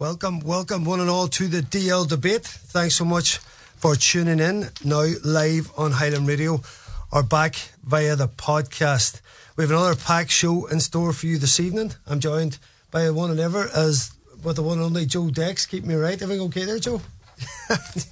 Welcome, welcome, one and all, to the DL debate. Thanks so much for tuning in now live on Highland Radio or back via the podcast. We have another packed show in store for you this evening. I'm joined by one and ever as with the one and only Joe Dex. Keep me right. Everything okay there, Joe?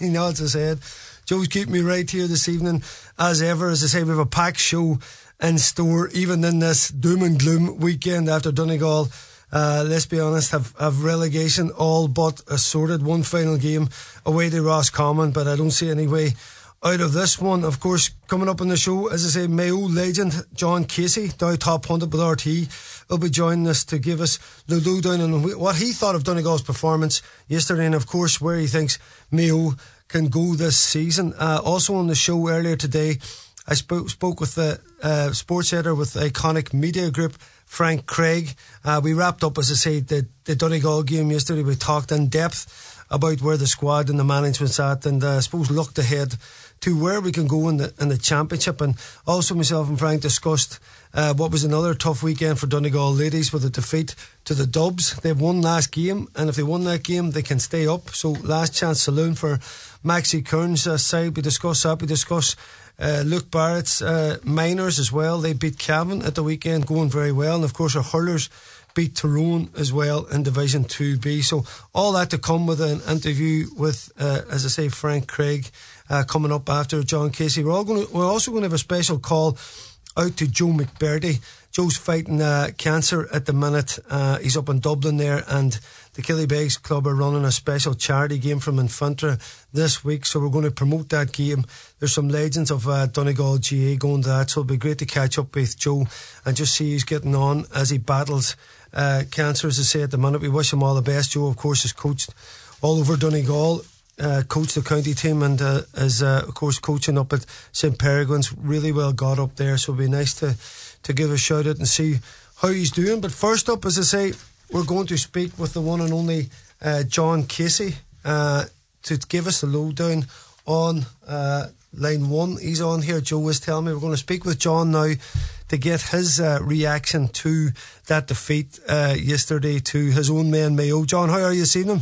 he nods his head. Joe's keeping me right here this evening. As ever, as I say, we have a packed show in store, even in this doom and gloom weekend after Donegal uh, let's be honest, have, have relegation all but assorted. One final game away to Roscommon, but I don't see any way out of this one. Of course, coming up on the show, as I say, Mayo legend John Casey, now top hunted with RTÉ, will be joining us to give us the lowdown on what he thought of Donegal's performance yesterday and, of course, where he thinks Mayo can go this season. Uh, also on the show earlier today, I spoke, spoke with the uh, sports editor with Iconic Media Group Frank Craig. Uh, we wrapped up, as I say, the, the Donegal game yesterday. We talked in depth about where the squad and the management's at, and uh, I suppose looked ahead to where we can go in the in the championship. And also, myself and Frank discussed uh, what was another tough weekend for Donegal ladies with a defeat to the Dubs. They've won last game, and if they won that game, they can stay up. So, last chance saloon for Maxi Curran's uh, side. We discussed that. We discussed uh, Luke Barrett's uh, minors as well. They beat Cavan at the weekend, going very well. And of course, our hurlers beat Tyrone as well in Division 2B. So, all that to come with an interview with, uh, as I say, Frank Craig uh, coming up after John Casey. We're, all to, we're also going to have a special call out to Joe McBurdy. Joe's fighting uh, cancer at the minute. Uh, he's up in Dublin there, and the Killybegs Club are running a special charity game from in Fintra this week, so we're going to promote that game. There's some legends of uh, Donegal GAA going to that, so it'll be great to catch up with Joe and just see he's getting on as he battles uh, cancer, as I say at the minute. We wish him all the best. Joe, of course, has coached all over Donegal. Uh, coached the county team and uh, is, uh, of course, coaching up at St. Peregrine's. Really well got up there, so it'll be nice to, to give a shout out and see how he's doing. But first up, as I say, we're going to speak with the one and only uh, John Casey uh, to give us the lowdown on uh, line one. He's on here. Joe was telling me we're going to speak with John now to get his uh, reaction to that defeat uh, yesterday to his own man Mayo. John, how are you seeing him?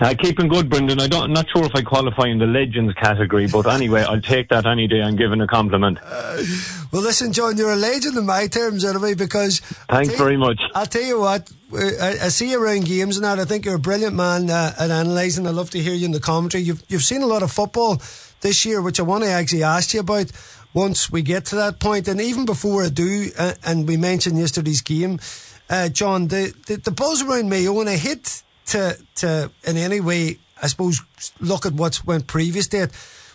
Uh, keeping good, Brendan. I don't, I'm not sure if I qualify in the legends category, but anyway, I'll take that any day. I'm giving a compliment. Uh, well, listen, John, you're a legend in my terms, anyway. Because thanks very much. I'll tell you what. I, I, see you around games and that. I think you're a brilliant man uh, at analysing. I love to hear you in the commentary. You've you've seen a lot of football this year, which I want to actually ask you about once we get to that point. And even before I do, uh, and we mentioned yesterday's game, uh, John, the, the the buzz around Mayo, and I hit to to in any way, I suppose, look at what's went previous to it.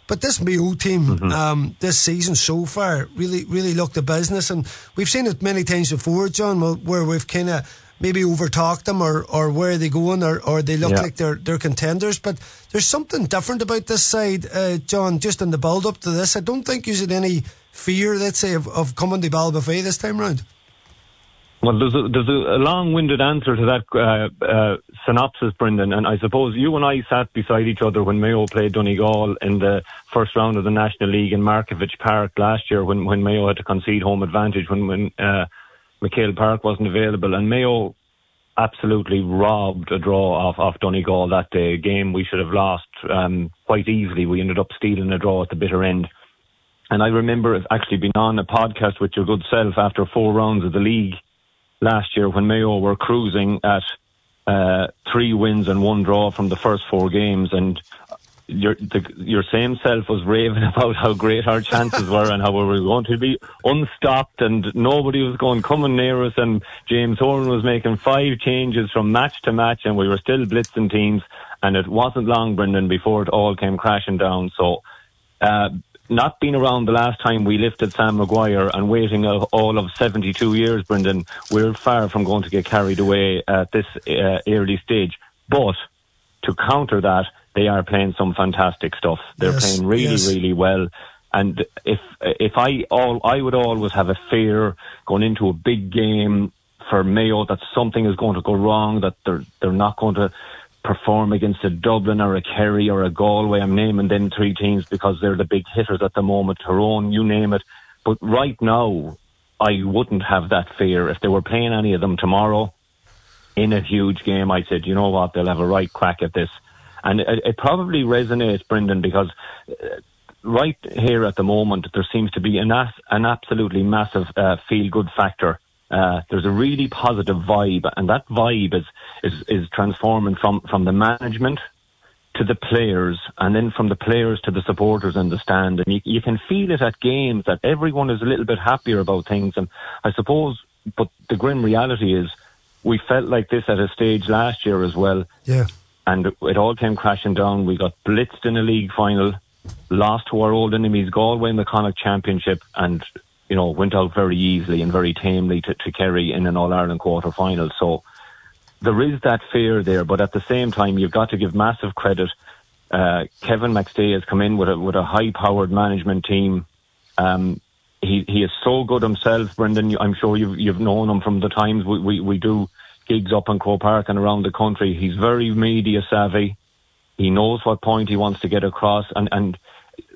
But this Mayo team, mm-hmm. um, this season so far, really, really looked the business, and we've seen it many times before, John, where we've kind of maybe overtalked them, or, or where are they going, or, or they look yeah. like they're they're contenders. But there's something different about this side, uh, John. Just in the build up to this, I don't think you had any fear, let's say, of, of coming to Ballybofey this time round. Well, there's a, there's a long-winded answer to that uh, uh, synopsis, Brendan, and I suppose you and I sat beside each other when Mayo played Donegal in the first round of the National League in Markievicz Park last year when, when Mayo had to concede home advantage when, when uh, McHale Park wasn't available, and Mayo absolutely robbed a draw off, off Donegal that day. Game we should have lost um, quite easily. We ended up stealing a draw at the bitter end. And I remember actually being on a podcast with your good self after four rounds of the league last year when Mayo were cruising at uh, three wins and one draw from the first four games, and your the, your same self was raving about how great our chances were and how we were going to be unstopped and nobody was going coming near us. And James Horan was making five changes from match to match, and we were still blitzing teams. And it wasn't long, Brendan, before it all came crashing down. So. Uh, not being around the last time we lifted Sam Maguire and waiting all of 72 years, Brendan, we're far from going to get carried away at this uh, early stage. But to counter that, they are playing some fantastic stuff. They're yes, playing really, yes. really well. And if if I all I would always have a fear going into a big game for Mayo that something is going to go wrong, that they're they're not going to perform against a Dublin or a Kerry or a Galway. I'm naming them three teams because they're the big hitters at the moment. Tyrone, you name it. But right now, I wouldn't have that fear if they were playing any of them tomorrow. in a huge game, I said, you know what, they'll have a right crack at this. And it, it probably resonates, Brendan, because uh, right here at the moment, there seems to be an, an absolutely massive uh, feel good factor. Uh, there's a really positive vibe, and that vibe is, is, is transforming from, from the management to the players, and then from the players to the supporters in the stand. And you, you can feel it at games that everyone is a little bit happier about things. And I suppose, but the grim reality is, we felt like this at a stage last year as well. Yeah. And it all came crashing down. We got blitzed in a league final, lost to our old enemies, Galway in the Connacht Championship, and you know went out very easily and very tamely to, to Kerry in an All Ireland quarter final. So there is that fear there, but at the same time, you've got to give massive credit. Uh, Kevin McStay has come in with a with a high powered management team. Um, he he is so good himself, Brendan. I'm sure you've you've known him from the times we, we, we do gigs up in Croke Park and around the country. He's very media savvy. He knows what point he wants to get across, and and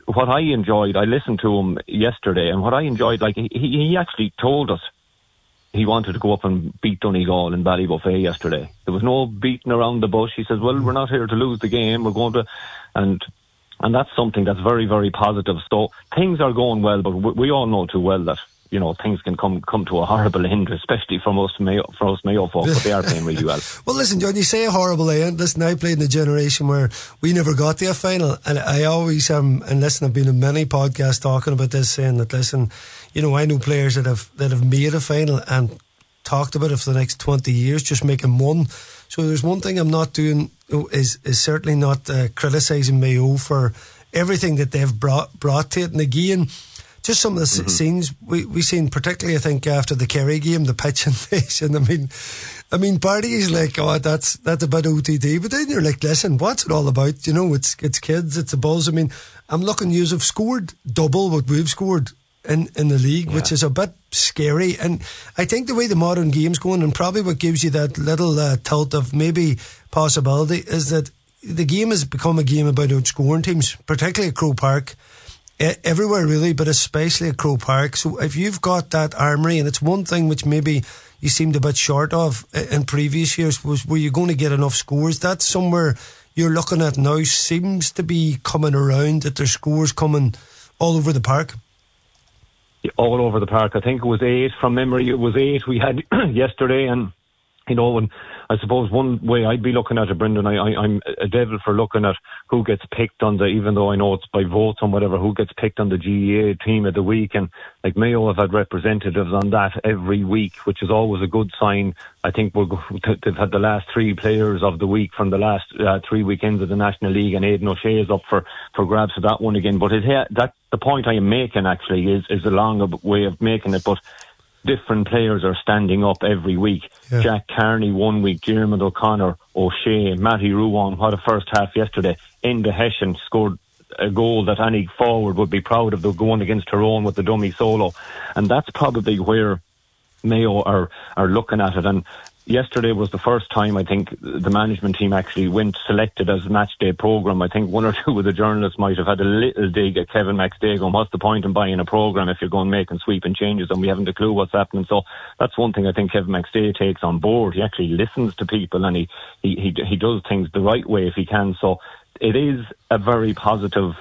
what I enjoyed, I listened to him yesterday, and what I enjoyed, like he he actually told us he wanted to go up and beat Donegal in Ballybofey yesterday. There was no beating around the bush. He says, "Well, we're not here to lose the game. We're going to," and and that's something that's very very positive. So things are going well, but we all know too well that you know things can come come to a horrible end, especially from us Mayo, for us Mayo folk. But they are playing really well. well, listen, John, you say a horrible end. Listen, I played in a generation where we never got to a final, and I always um and listen, I've been in many podcasts talking about this, saying that listen, you know, I know players that have that have made a final and talked about it for the next twenty years, just making one. So there's one thing I'm not doing is is certainly not uh, criticising Mayo for everything that they've brought brought to it, and again just some of the mm-hmm. scenes we we seen, particularly I think after the Kerry game, the pitch invasion. I mean, I mean, parties like, oh, that's that's about OTT, but then you're like, listen, what's it all about? You know, it's it's kids, it's the balls. I mean, I'm looking. You have scored double what we've scored in in the league, yeah. which is a bit scary. And I think the way the modern game's going, and probably what gives you that little uh, tilt of maybe possibility, is that the game has become a game about outscoring teams, particularly at Croke Park everywhere really, but especially at Croke Park. So if you've got that armory, and it's one thing which maybe you seemed a bit short of in previous years, was were you going to get enough scores? That's somewhere you're looking at now seems to be coming around that there's scores coming all over the park. All over the park. I think it was eight from memory. It was eight we had yesterday, and you know when I suppose one way I'd be looking at it, Brendan, I, I, I'm a devil for looking at who gets picked on the, even though I know it's by votes and whatever, who gets picked on the GAA team of the week. And like Mayo have had representatives on that every week, which is always a good sign. I think we're, they've had the last three players of the week from the last uh, three weekends of the National League, and Aidan O'Shea is up for, for grabs for that one again. But it, that the point I am making actually is, is a long way of making it. But different players are standing up every week. Yeah. Jack Carney one week, Diarmuid O'Connor, O'Shea, Matty Ruane, what a first half yesterday. Enda Hession scored a goal that any forward would be proud of, the going against her own with the dummy solo. And that's probably where Mayo are, are looking at it. And yesterday was the first time I think the management team actually went selected as match day program. I think one or two of the journalists might have had a little dig at Kevin McStay going, what's the point in buying a program if you're going making sweeping changes and we haven't a clue what's happening. So that's one thing I think Kevin McStay takes on board. He actually listens to people and he, he, he, he does things the right way if he can. So it is a very positive,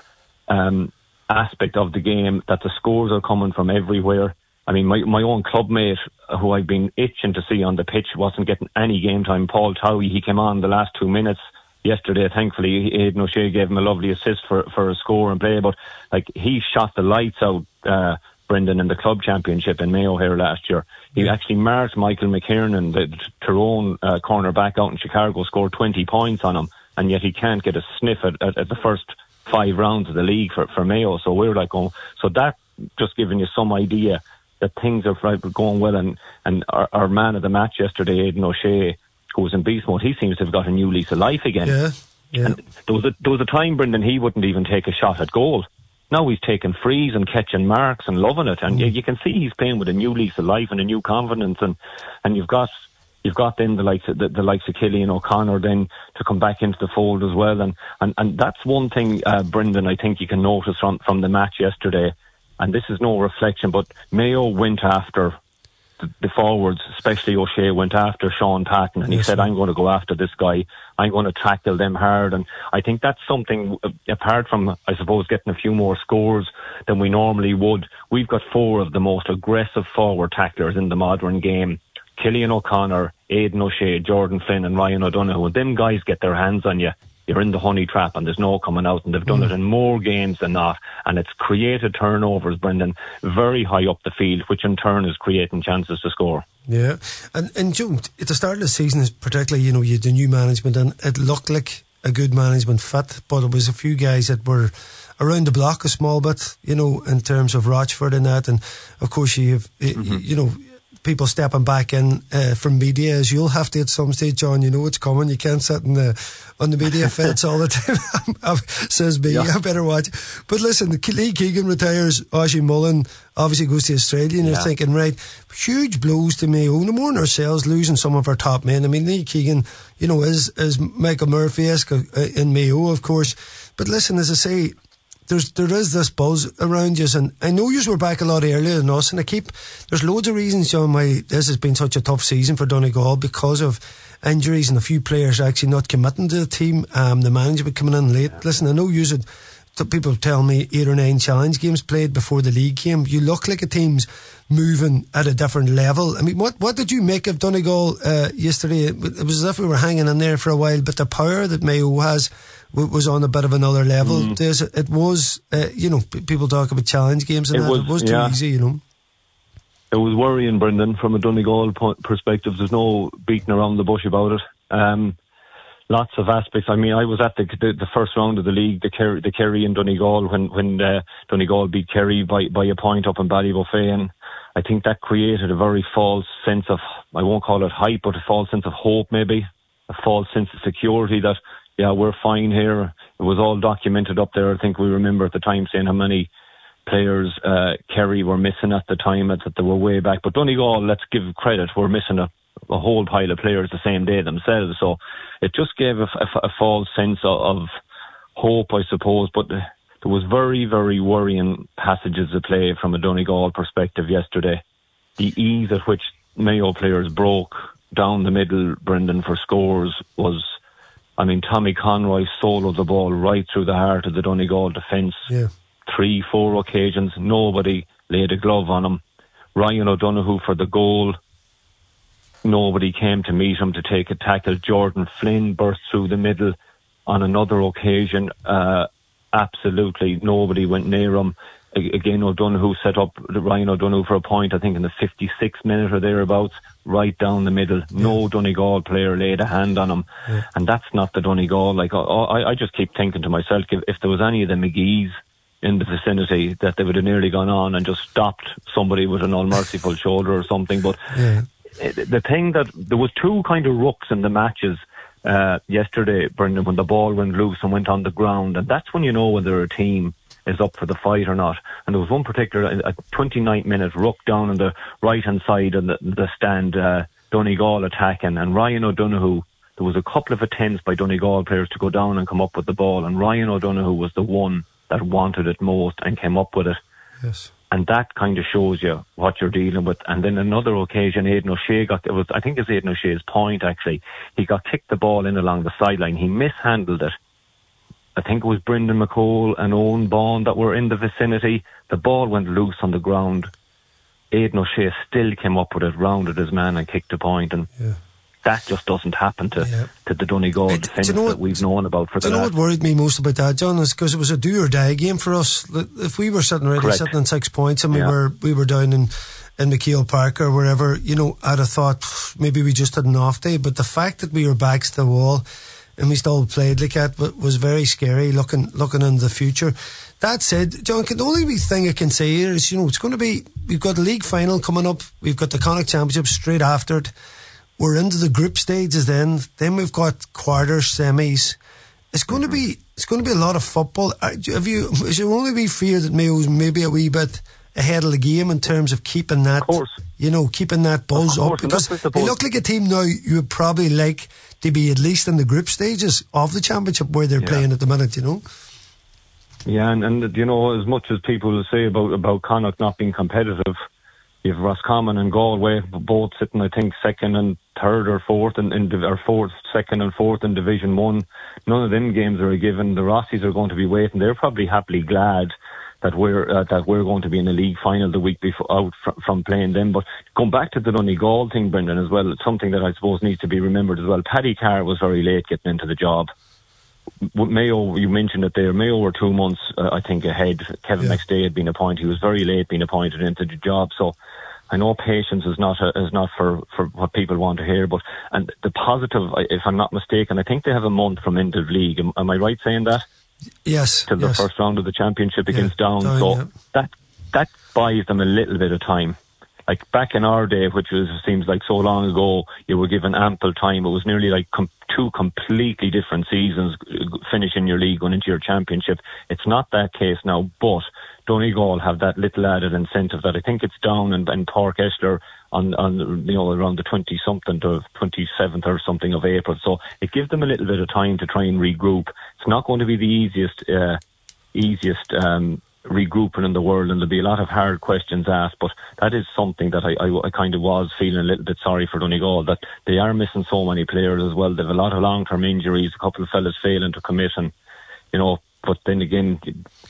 um, aspect of the game that the scores are coming from everywhere I mean, my, my own clubmate, who I've been itching to see on the pitch, wasn't getting any game time. Paul Towey, he came on the last two minutes yesterday. Thankfully, Aidan O'Shea gave him a lovely assist for, for a score and play. But like he shot the lights out, uh, Brendan, in the club championship in Mayo here last year. He actually marked Michael McKernan, the Tyrone uh, cornerback out in Chicago, scored 20 points on him, and yet he can't get a sniff at, at, at the first five rounds of the league for, for Mayo. So we're like, oh, so that just giving you some idea that things are going well. And, and our, our man of the match yesterday, Aidan O'Shea, who was in beast mode, he seems to have got a new lease of life again. Yeah, yeah. And there was a there was a time, Brendan, he wouldn't even take a shot at goal. Now he's taking frees and catching marks and loving it, and mm. you, you can see he's playing with a new lease of life and a new confidence, and and you've got you've got then the likes of the, the likes of Cillian O'Connor then to come back into the fold as well, and and, and that's one thing, uh, Brendan, I think you can notice from from the match yesterday and this is no reflection, but Mayo went after the, the forwards, especially O'Shea, went after Shaun Patton and he said, I'm going to go after this guy. I'm going to tackle them hard. And I think that's something, uh, apart from, I suppose, getting a few more scores than we normally would, we've got four of the most aggressive forward tacklers in the modern game. Cillian O'Connor, Aidan O'Shea, Jordan Flynn and Ryan O'Donoghue. And them guys get their hands on you you're in the honey trap and there's no coming out. And they've done mm. it in more games than not. And it's created turnovers, Brendan, very high up the field, which in turn is creating chances to score. Yeah. And, and Joe, at the start of the season, particularly, you know, you had the new management and it looked like a good management fit, but it was a few guys that were around the block a small bit, you know, in terms of Rochford and that. And of course, you have, mm-hmm. you know, people stepping back in uh, from media as you'll have to at some stage, John. You know it's coming. You can't sit in the on the media fence all the time. Says me, yeah. I better watch. But listen, Lee Keegan retires. Oisín Mullin obviously goes to Australia, and yeah. you're thinking, right, huge blows to Mayo. No more than ourselves losing some of our top men. I mean, Lee Keegan, you know, is is Michael Murphy esque uh, in Mayo, of course. But listen, as I say, there's there is this buzz around you, and I know you were back a lot earlier than us, and I keep there's loads of reasons, John, why this has been such a tough season for Donegal because of injuries and a few players actually not committing to the team. Um, the management coming in late. Listen, I know you said people tell me eight or nine challenge games played before the league came. You look like a team's moving at a different level. I mean, what what did you make of Donegal uh, yesterday? It was as if we were hanging in there for a while, but the power that Mayo has was on a bit of another level. Mm. It was, uh, you know, people talk about challenge games and it, that. Was, it was too yeah. easy, you know. It was worrying, Brendan, from a Donegal perspective. There's no beating around the bush about it. Um, lots of aspects. I mean, I was at the the, the first round of the league, the Kerry, the Kerry and Donegal, when when uh, Donegal beat Kerry by by a point up in Ballybofey, and I think that created a very false sense of I won't call it hype, but a false sense of hope, maybe a false sense of security that yeah, we're fine here. It was all documented up there. I think we remember at the time saying how many players uh, Kerry were missing at the time, that they were way back. But Donegal, let's give credit, we're missing a, a whole pile of players the same day themselves. So it just gave a, a, a false sense of, of hope, I suppose. But there was very, very worrying passages of play from a Donegal perspective yesterday. The ease at which Mayo players broke down the middle, Brendan, for scores was I mean, Tommy Conroy soloed the ball right through the heart of the Donegal defence. Yeah. Three, four occasions, nobody laid a glove on him. Ryan O'Donoghue for the goal. Nobody came to meet him to take a tackle. Jordan Flynn burst through the middle on another occasion. Uh, absolutely nobody went near him again O'Donoghue set up Ryan O'Donoghue for a point I think in the 56th minute or thereabouts right down the middle. No Donegal player laid a hand on him. Yeah. and that's not the Donegal like I, I just keep thinking to myself if, if there was any of the McGee's in the vicinity that they would have nearly gone on and just stopped somebody with an unmerciful shoulder or something. But yeah. the thing that there was two kind of rooks in the matches uh, yesterday Brendan when the ball went loose and went on the ground. And that's when you know when they're a team is up for the fight or not. And there was one particular, a 29 minute ruck down on the right hand side of the, the stand, uh, Donegal attacking, and Ryan O'Donoghue. There was a couple of attempts by Donegal players to go down and come up with the ball, and Ryan O'Donoghue was the one that wanted it most and came up with it. Yes. And that kind of shows you what you're dealing with. And then another occasion, Aidan O'Shea got, it was, I think it's Aidan O'Shea's point actually. He got kicked the ball in along the sideline. He mishandled it I think it was Brendan McCole and Owen Bond that were in the vicinity. The ball went loose on the ground. Aidan O'Shea still came up with it, rounded his man and kicked a point. point and yeah. that just doesn't happen to, yeah. to the Donegal it, defence you know that we've known about for the you know what worried me most about that, John, is because it was a do or die game for us. If we were sitting ready, sitting in six points and we yeah. were we were down in in MacHale Park or wherever, you know, I'd have thought maybe we just had an off day. But the fact that we were backs to the wall and we still played like that but was very scary looking looking into the future. That said, John, the only thing I can say here is, you know, it's going to be, we've got the league final coming up, we've got the Connacht Championship straight after it, we're into the group stages then, then we've got quarters, semis. It's going to be, it's going to be a lot of football. Have you, is there only be fear that Mayo's maybe a wee bit ahead of the game in terms of keeping that, of you know, keeping that buzz up? Because they look like a team now you would probably like to be at least in the group stages of the championship where they're yeah. playing at the minute, you know. Yeah, and, and you know, as much as people say about about Connacht not being competitive, You've Roscommon and Galway both sitting, I think, second and third or fourth in, in or fourth, second and fourth in Division One. None of them games are a given. The Rossies are going to be waiting. They're probably happily glad that we're uh, that we're going to be in the league final the week before out fr- from playing them. But going back to the Donegal thing, Brendan, as well, it's something that I suppose needs to be remembered as well. Paddy Carr was very late getting into the job. Mayo, you mentioned it there. Mayo were two months, uh, I think, ahead. Kevin yeah. McStay had been appointed. He was very late being appointed into the job. So I know patience is not a, is not for, for what people want to hear, but and the positive, if I'm not mistaken, I think they have a month from end of league. Am, am I right saying that? Yes. To the yes. first round of the championship yeah, against Down. Down so yeah. that that buys them a little bit of time like back in our day, which was seems like so long ago, you were given ample time. It was nearly like com- two completely different seasons finishing your league going into your championship. It's not that case now, but Donegal have that little added incentive that I think it's down and, and Páirc Esler on, on you know around the 20 something to 27th or something of April. So it gives them a little bit of time to try and regroup. It's not going to be the easiest uh, easiest um, regrouping in the world, and there'll be a lot of hard questions asked. But that is something that I, I, I kind of was feeling a little bit sorry for Donegal that they are missing so many players as well. They've a lot of long term injuries, a couple of fellas failing to commit, and you know. But then again,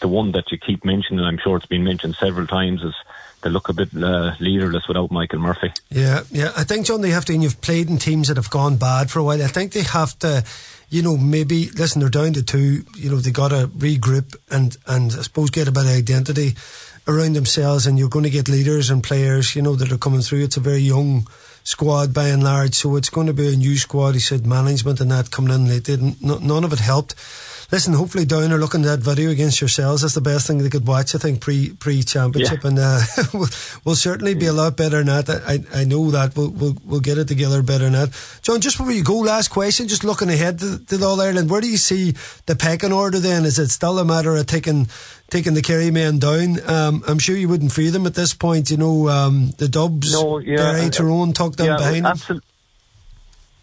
the one that you keep mentioning, I'm sure it's been mentioned several times, is they look a bit uh, leaderless without Michael Murphy. Yeah, yeah. I think John, they have to. And you've played in teams that have gone bad for a while. I think they have to you know, maybe listen, they're down to two. You know, they got to regroup and and I suppose get a bit of identity around themselves. And you're going to get leaders and players, you know, that are coming through. It's a very young squad by and large, so it's going to be a new squad. He said management and that coming in late didn't. None of it helped listen, hopefully down are looking at that video against yourselves. That's the best thing they could watch, I think, pre pre championship, yeah. and uh, we'll, we'll, certainly be a lot better than that. I, I know that we'll, we'll we'll get it together better than that. John, just before you go, last question, just looking ahead to, to All Ireland, where do you see the pecking order? Then is it still a matter of taking taking the Kerry men down? Um, I'm sure you wouldn't fear them at this point. You know, um, the Dubs, no, yeah, Derry, Tyrone tucked them yeah, behind. Absolutely.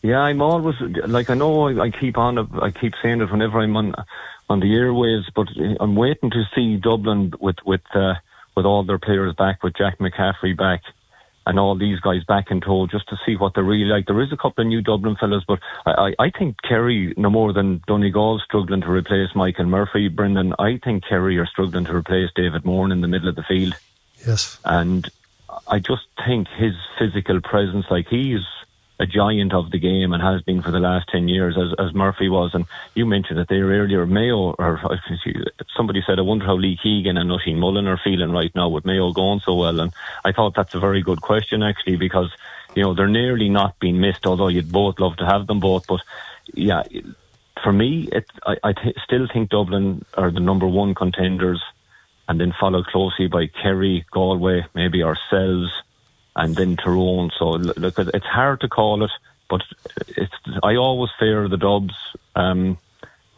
Yeah, I'm always like I know I, keep on I keep saying it whenever I'm on on the airwaves, but I'm waiting to see Dublin with with uh, with all their players back, with Jack McCaffrey back, and all these guys back in tow, just to see what they're really like. There is a couple of new Dublin fellas, but I, I, I think Kerry no more than Donegal struggling to replace Michael Murphy, Brendan. I think Kerry are struggling to replace David Moran in the middle of the field. Yes, and I just think his physical presence, like he's a giant of the game and has been for the last 10 years, as, as Murphy was. And you mentioned it there earlier, Mayo, or somebody said, I wonder how Lee Keegan and Oisin Mullin are feeling right now with Mayo going so well. And I thought that's a very good question, actually, because, you know, they're nearly not being missed, although you'd both love to have them both. But yeah, for me, it, I, I th- still think Dublin are the number one contenders and then followed closely by Kerry, Galway, maybe ourselves and then Tyrone. So look, it's hard to call it, but it's. I always fear the Dubs. Um,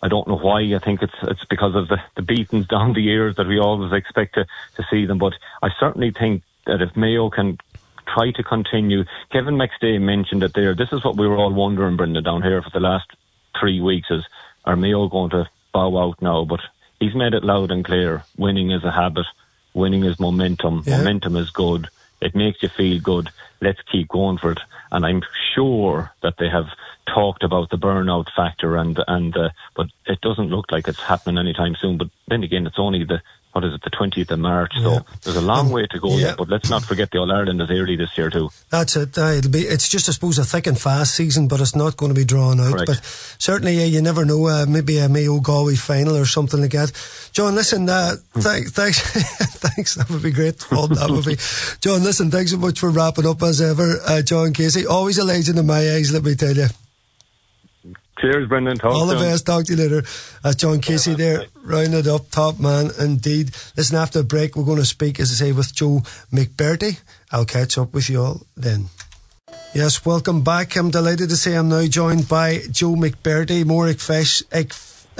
I don't know why. I think it's it's because of the, the beatings down the years that we always expect to, to see them. But I certainly think that if Mayo can try to continue, Kevin McStay mentioned it there. This is what we were all wondering, Brenda, down here for the last three weeks: is are Mayo going to bow out now? But he's made it loud and clear. Winning is a habit. Winning is momentum. Yeah. Momentum is good. It makes you feel good. Let's keep going for it. And I'm sure that they have talked about the burnout factor and and uh, but it doesn't look like it's happening anytime soon. But then again, it's only the what is it, the 20th of March. Yeah. So there's a long um, way to go yeah. yet, but let's not forget the All Ireland is early this year too. That's it. Uh, it'll be, it's just, I suppose, a thick and fast season, but it's not going to be drawn out. Correct. But certainly, yeah, you never know, uh, maybe a Mayo Galway final or something like that. John, listen, uh, hmm. th- thanks, thanks, that would be great. that would be. John, listen, thanks so much for wrapping up as ever. Uh, John Casey, always a legend in my eyes, let me tell you. Cheers, Brendan. Talk All the best. Talk to you later. That's John Casey there, rounded up, top man indeed. Listen, after the break, we're going to speak, as I say, with Joe McBurdy. I'll catch up with you all then. Yes, welcome back. I'm delighted to say I'm now joined by Joe McBurdy, more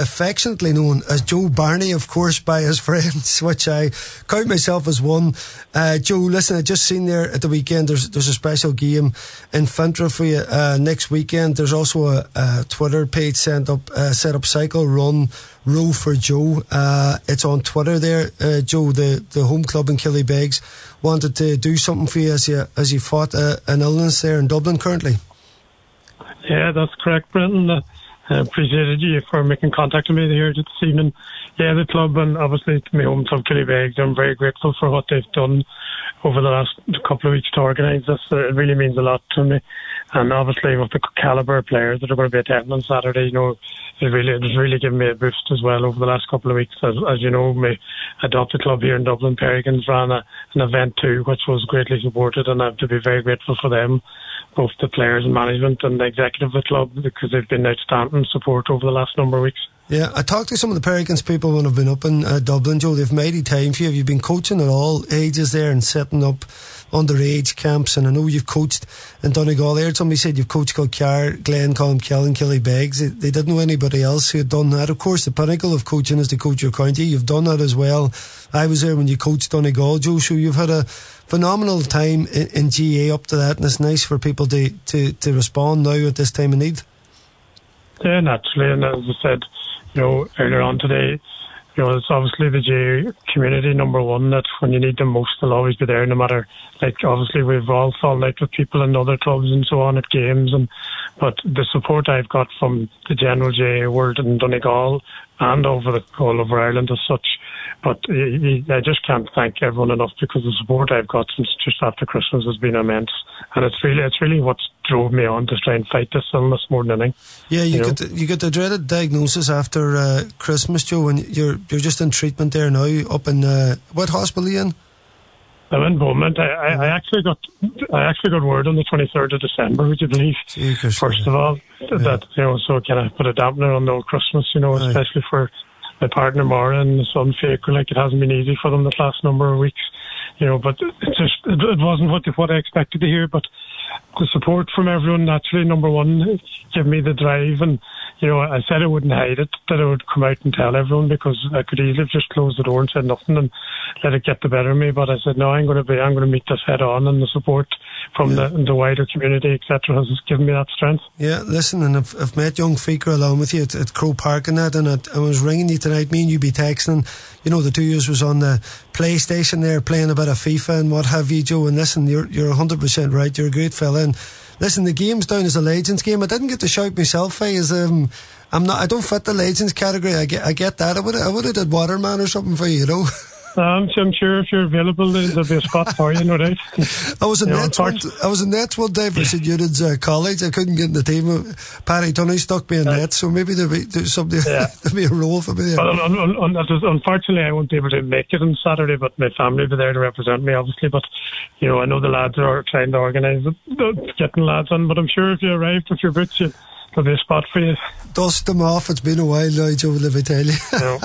affectionately known as Joe Barney, of course, by his friends, which I count myself as one. Uh, Joe, listen, I just seen there at the weekend. There's there's a special game in Fintra for you uh, next weekend. There's also a, a Twitter page set up uh, set up cycle run row for Joe. Uh, it's on Twitter there, uh, Joe. The the home club in Killybegs wanted to do something for you as you as you fought uh, an illness there in Dublin currently. Yeah, that's correct, Brenton. Uh, appreciated you for making contact with me here this evening. Yeah, the club and obviously my home club Killybegs, I'm very grateful for what they've done over the last couple of weeks to organise this. Uh, it really means a lot to me. And obviously with the calibre of players that are going to be attending on Saturday, you know, it really it has really given me a boost as well over the last couple of weeks. As, as you know, my adopted club here in Dublin, Peregrines, ran a, an event too, which was greatly supported, and I have to be very grateful for them, both the players and management and the executive of the club, because they've been outstanding support over the last number of weeks. Yeah, I talked to some of the Peregrines people when I've been up in uh, Dublin, Joe. They've made it time for you. Have you been coaching at all ages there and setting up underage camps? And I know you've coached in Donegal. I somebody said you've coached Kilcar, Glencolmcille, Killybegs. They, they didn't know anybody else who had done that. Of course, the pinnacle of coaching is to coach your county. You've done that as well. I was there when you coached Donegal, Joe. So you've had a phenomenal time in, in GAA up to that, and it's nice for people to, to, to respond now at this time of need. Yeah, naturally. And as I said, you know, earlier on today, you know, it's obviously the J community number one that when you need them most, they'll always be there no matter, like, obviously we've all fallen out with people in other clubs and so on at games and, but the support I've got from the general J world in Donegal and over the whole of Ireland as such, but I just can't thank everyone enough because the support I've got since just after Christmas has been immense, and it's really it's really what's drove me on to try and fight this illness more than anything. Yeah, you, you get the, you get the dreaded diagnosis after uh, Christmas, Joe, and you're you're just in treatment there now up in uh, what hospital are you in? I'm in Beaumont. I, I, I, actually got I actually got word on the 23rd of December, would you believe? Jeez, First of all, yeah. that you know, so can I put a dampener on the old Christmas? You know, especially for my partner Mara and the son Faker. Like it hasn't been easy for them the last number of weeks, you know. But it just it, it wasn't what what I expected to hear. But the support from everyone naturally number one gave me the drive and you know, I said I wouldn't hide it, that I would come out and tell everyone because I could easily have just closed the door and said nothing and let it get the better of me. But I said, no, I'm going to be, I'm going to meet this head on and the support from yeah. the, the wider community, etc., has given me that strength. Yeah, listen, and I've, I've met young Faker along with you at, at Croke Park and that, and I, I was ringing you tonight, me and you be texting. You know, the two years was on the PlayStation there playing a bit of FIFA and what have you, Joe. And listen, you're, you're 100% right. You're a great fella. And listen, the game's down as a Legends game. I didn't get to shout myself, eh, as um, I'm not, I don't fit the Legends category. I get, I get that. I would, I would have did Waterman or something for you, you know. Um, so I'm sure if you're available, there'll be a spot for you, no doubt. I was in you Nets. One, I was in Nets one day for St Eunan's uh, college. I couldn't get in the team. Paddy Tunney stuck me in yeah. Nets, so maybe there'll be there's something. Yeah. there'll be a role for me. Un, un, un, unfortunately, I won't be able to make it on Saturday, but my family will be there to represent me, obviously. But you know, I know the lads are trying to organise it, getting lads on. But I'm sure if you arrive with your boots, you be a spot for you. Dust them off. It's been a while now, Joe. Let me tell you. no.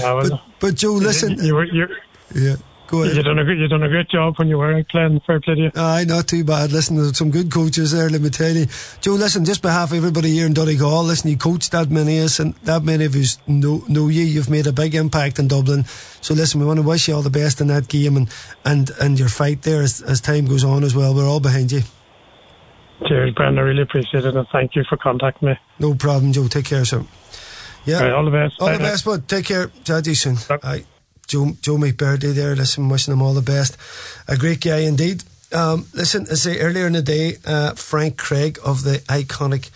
but, but Joe, listen. You, you, were, you, yeah. Go ahead. You done a you done a great job when you were playing. Fair play to you. Aye, not too bad. Listen, there's some good coaches there. Let me tell you, Joe. Listen, just behalf of everybody here in Donegal, listen, you coached that many of us, and that many of us know know you. You've made a big impact in Dublin. So listen, we want to wish you all the best in that game and and and your fight there as as time goes on as well. We're all behind you. Cheers, Brendan. I really appreciate it, and thank you for contacting me. No problem, Joe. Take care, sir. Yeah. Right, all the best. All Bye the now. best, bud. Take care. Chat to you soon. Bye. Joe, Joe McBirdy there. Listen, wishing him all the best. A great guy indeed. Um, listen, I say earlier in the day, uh, Frank Craig of the iconic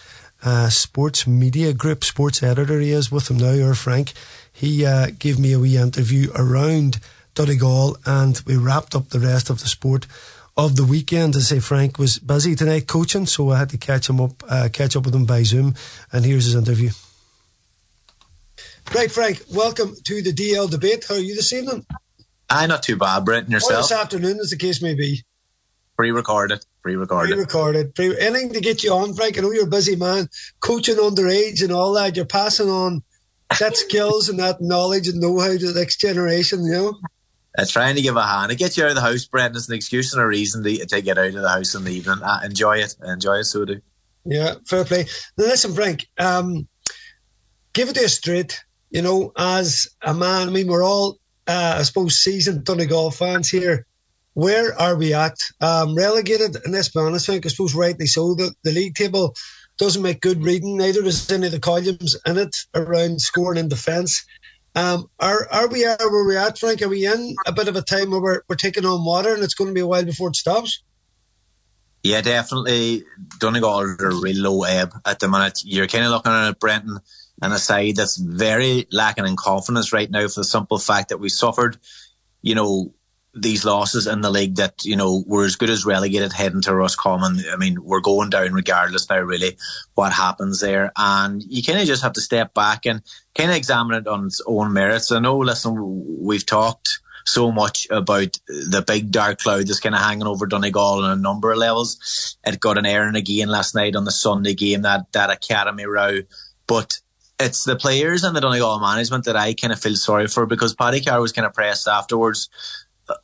uh, sports media group, sports editor, he is with him now, or Frank. He uh, gave me a wee interview around Donegal, and we wrapped up the rest of the sport of the weekend. I say Frank was busy tonight coaching, so I had to catch him up, uh, catch up with him by Zoom. And here's his interview. Right, Frank, welcome to the DL debate. How are you this evening? I not too bad, Brent. And yourself? Or this afternoon, as the case may be. Pre-recorded, pre-recorded, pre-recorded. Pre- anything to get you on, Frank. I know you're a busy man, coaching underage and all that. You're passing on that skills and that knowledge and know-how to the next generation. You know. Uh, trying to give a hand. It gets you out of the house, Brent. It's an excuse and a reason to, to get out of the house in the evening. Uh, enjoy it. Enjoy it, so do. Yeah, fair play. Now listen, Frank. Um, give it to us straight. You know, as a man, I mean, we're all, uh, I suppose, seasoned Donegal fans here. Where are we at? Um, relegated, and let's be honest, Frank, I suppose rightly so. The, the league table doesn't make good reading. Neither does any of the columns in it around scoring in defence. Um, are are we are where we at, Frank? Are we in a bit of a time where we're, we're taking on water and it's going to be a while before it stops? Yeah, definitely. Donegal a real low ebb at the minute. You're kind of looking at Brenton and a side that's very lacking in confidence right now for the simple fact that we suffered, you know, these losses in the league that, you know, we're as good as relegated heading to Roscommon. I mean, we're going down regardless now, really, what happens there. And you kind of just have to step back and kind of examine it on its own merits. I know, listen, we've talked so much about the big dark cloud that's kind of hanging over Donegal on a number of levels. It got an airing again last night on the Sunday game, that, that academy row. But it's the players and the Donegal management that I kind of feel sorry for because Paddy Carr was kind of pressed afterwards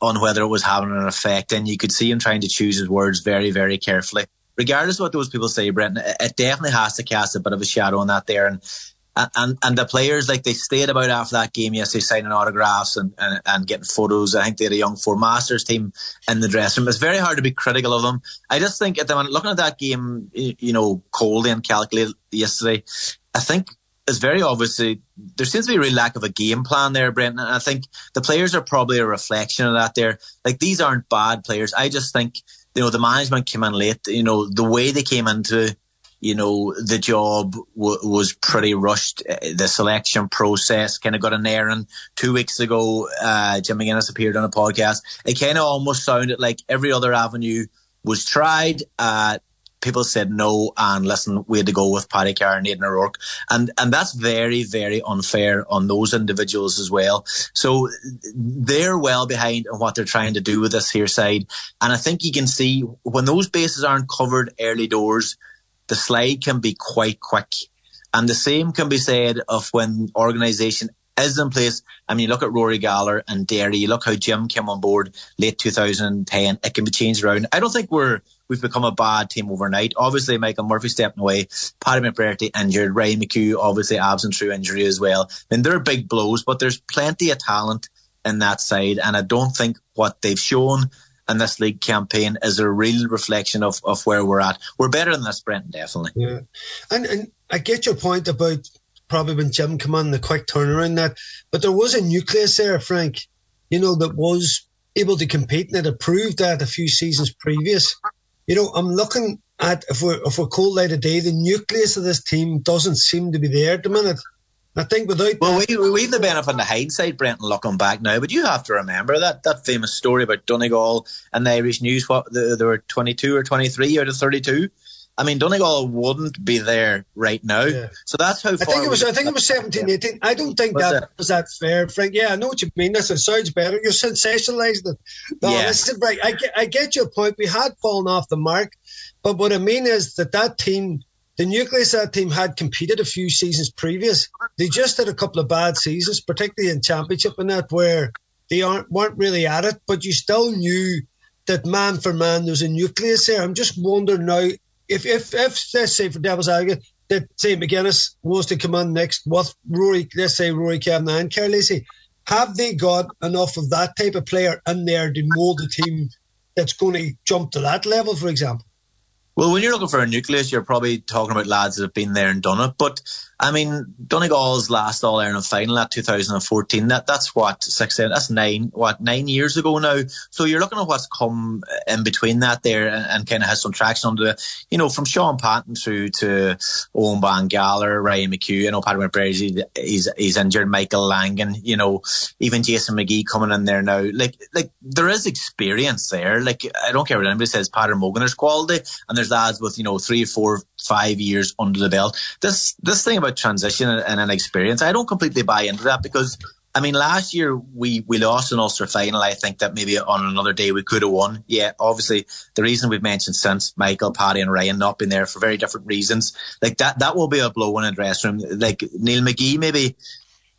on whether it was having an effect. And you could see him trying to choose his words very, very carefully. Regardless of what those people say, Brent, it definitely has to cast a bit of a shadow on that there. And and and the players like they stayed about after that game yesterday signing autographs and, and, and getting photos. I think they had a young four masters team in the dressing room. It's very hard to be critical of them. I just think at the moment looking at that game, you know, coldly and calculated yesterday, I think it's very obviously there seems to be a real lack of a game plan there, Brent. And I think the players are probably a reflection of that. There, like these aren't bad players. I just think you know the management came in late. You know the way they came into you know the job w- was pretty rushed. Uh, the selection process kind of got an errand two weeks ago. Uh, Jim McGuinness appeared on a podcast. It kind of almost sounded like every other avenue was tried. Uh, people said no and listen, we had to go with Paddy Carr and Aidan O'Rourke. And, and that's very, very unfair on those individuals as well. So they're well behind on what they're trying to do with this here side. And I think you can see when those bases aren't covered early doors, the slide can be quite quick. And the same can be said of when organisation is in place. I mean, look at Rory Gallagher and Derry. Look how Jim came on board late 2010. It can be changed around. I don't think we're we've become a bad team overnight. Obviously, Michael Murphy stepping away, Paddy McBrearty injured, Ryan McHugh obviously absent through injury as well. I mean, they're big blows, but there's plenty of talent in that side, and I don't think what they've shown in this league campaign is a real reflection of, of where we're at. We're better than this, Brenton, definitely. Yeah, and and I get your point about probably when Jim came on the quick turnaround that, but there was a nucleus there, Frank. You know that was able to compete and it proved that a few seasons previous you know, I'm looking at if we're if we're cold light of day, the nucleus of this team doesn't seem to be there at the minute. I think without well, we we have the benefit of the hindsight, Brenton, looking back now. But you have to remember that that famous story about Donegal and the Irish News. What there were 22 or 23 out of 32 I mean, Donegal wouldn't be there right now. Yeah. So that's how I think it was. I think it was 17, 18. I don't think was that it? was that fair, Frank. Yeah, I know what you mean. This it sounds better. You're sensationalising it. No, yeah. listen, right. I get, I get your point. We had fallen off the mark, but what I mean is that that team, the nucleus of that team, had competed a few seasons previous. They just had a couple of bad seasons, particularly in championship and that, where they aren't weren't really at it. But you still knew that man for man, there's a nucleus there. I'm just wondering now if if if let's say for devil's advocate that say McGuinness wants to come on next with Rory, let's say Rory Kavanagh and Karl Lacey, have they got enough of that type of player in there to mould the team that's going to jump to that level, for example? Well, when you're looking for a nucleus, you're probably talking about lads that have been there and done it. But I mean, Donegal's last All Ireland final at 2014. That that's what six. That's nine. What nine years ago now. So you're looking at what's come in between that there, and, and kind of has some traction under the, you know, from Shaun Patton through to Eoghan Bán Gallagher, Ryan McHugh. You know, Paddy McBrearty, he's he's injured. Michael Langan. You know, even Jason McGee coming in there now. Like like there is experience there. Like I don't care what anybody says. Patrick Mogan, there's quality, and there's lads with you know three, or four, five years under the belt. This this thing about transition and, an experience, I don't completely buy into that because I mean, last year we, we lost an Ulster final. I think that maybe on another day we could have won. Yeah, obviously the reason we've mentioned since Michael, Paddy, and Ryan not been there for very different reasons. Like that, that will be a blow in a dressing room. Like Neil McGee maybe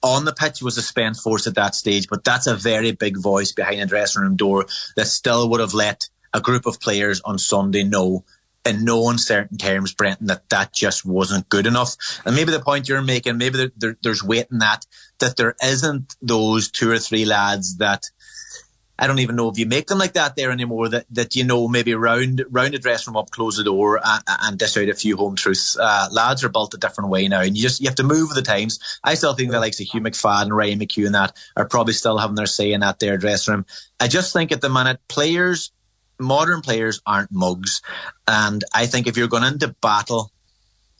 on the pitch was a spent force at that stage, but that's a very big voice behind a dressing room door that still would have let a group of players on Sunday know in no uncertain terms, Brenton, that that just wasn't good enough. And maybe the point you're making, maybe there, there, there's weight in that, that there isn't those two or three lads that I don't even know if you make them like that there anymore. That that you know maybe round round the dressing room up, close the door, and, and dish out a few home truths. Uh, lads are built a different way now, and you just you have to move with the times. I still think the likes of Hugh McFadden, Ryan McHugh, and that are probably still having their say in that their dressing room. I just think at the minute players, modern players aren't mugs, and I think if you're going into battle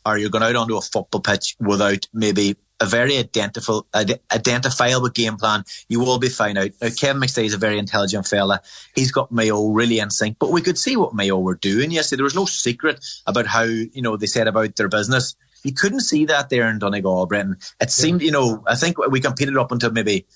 or you're going out onto a football pitch without maybe a very identifiable, identifiable game plan, you will be fine out. Now, Kevin McStay is a very intelligent fella. He's got Mayo really in sync, but we could see what Mayo were doing yesterday. There was no secret about how, you know, they said about their business you couldn't see that there in Donegal, Brendan. It seemed, you know, I think we competed up until maybe,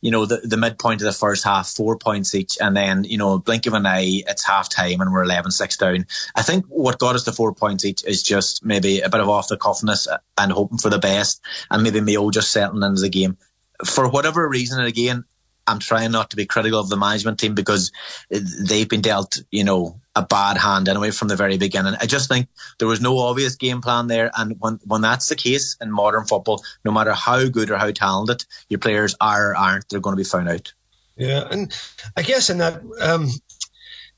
you know, the, the midpoint of the first half, four points each, and then, you know, blink of an eye, it's half time and we're 11 6 down. I think what got us to four points each is just maybe a bit of off the cuffness and hoping for the best, and maybe Mayo just settling into the game. For whatever reason, and again, I'm trying not to be critical of the management team because they've been dealt, you know, a bad hand anyway from the very beginning. I just think there was no obvious game plan there. And when, when that's the case in modern football, no matter how good or how talented your players are or aren't, they're going to be found out. Yeah. And I guess in that, um,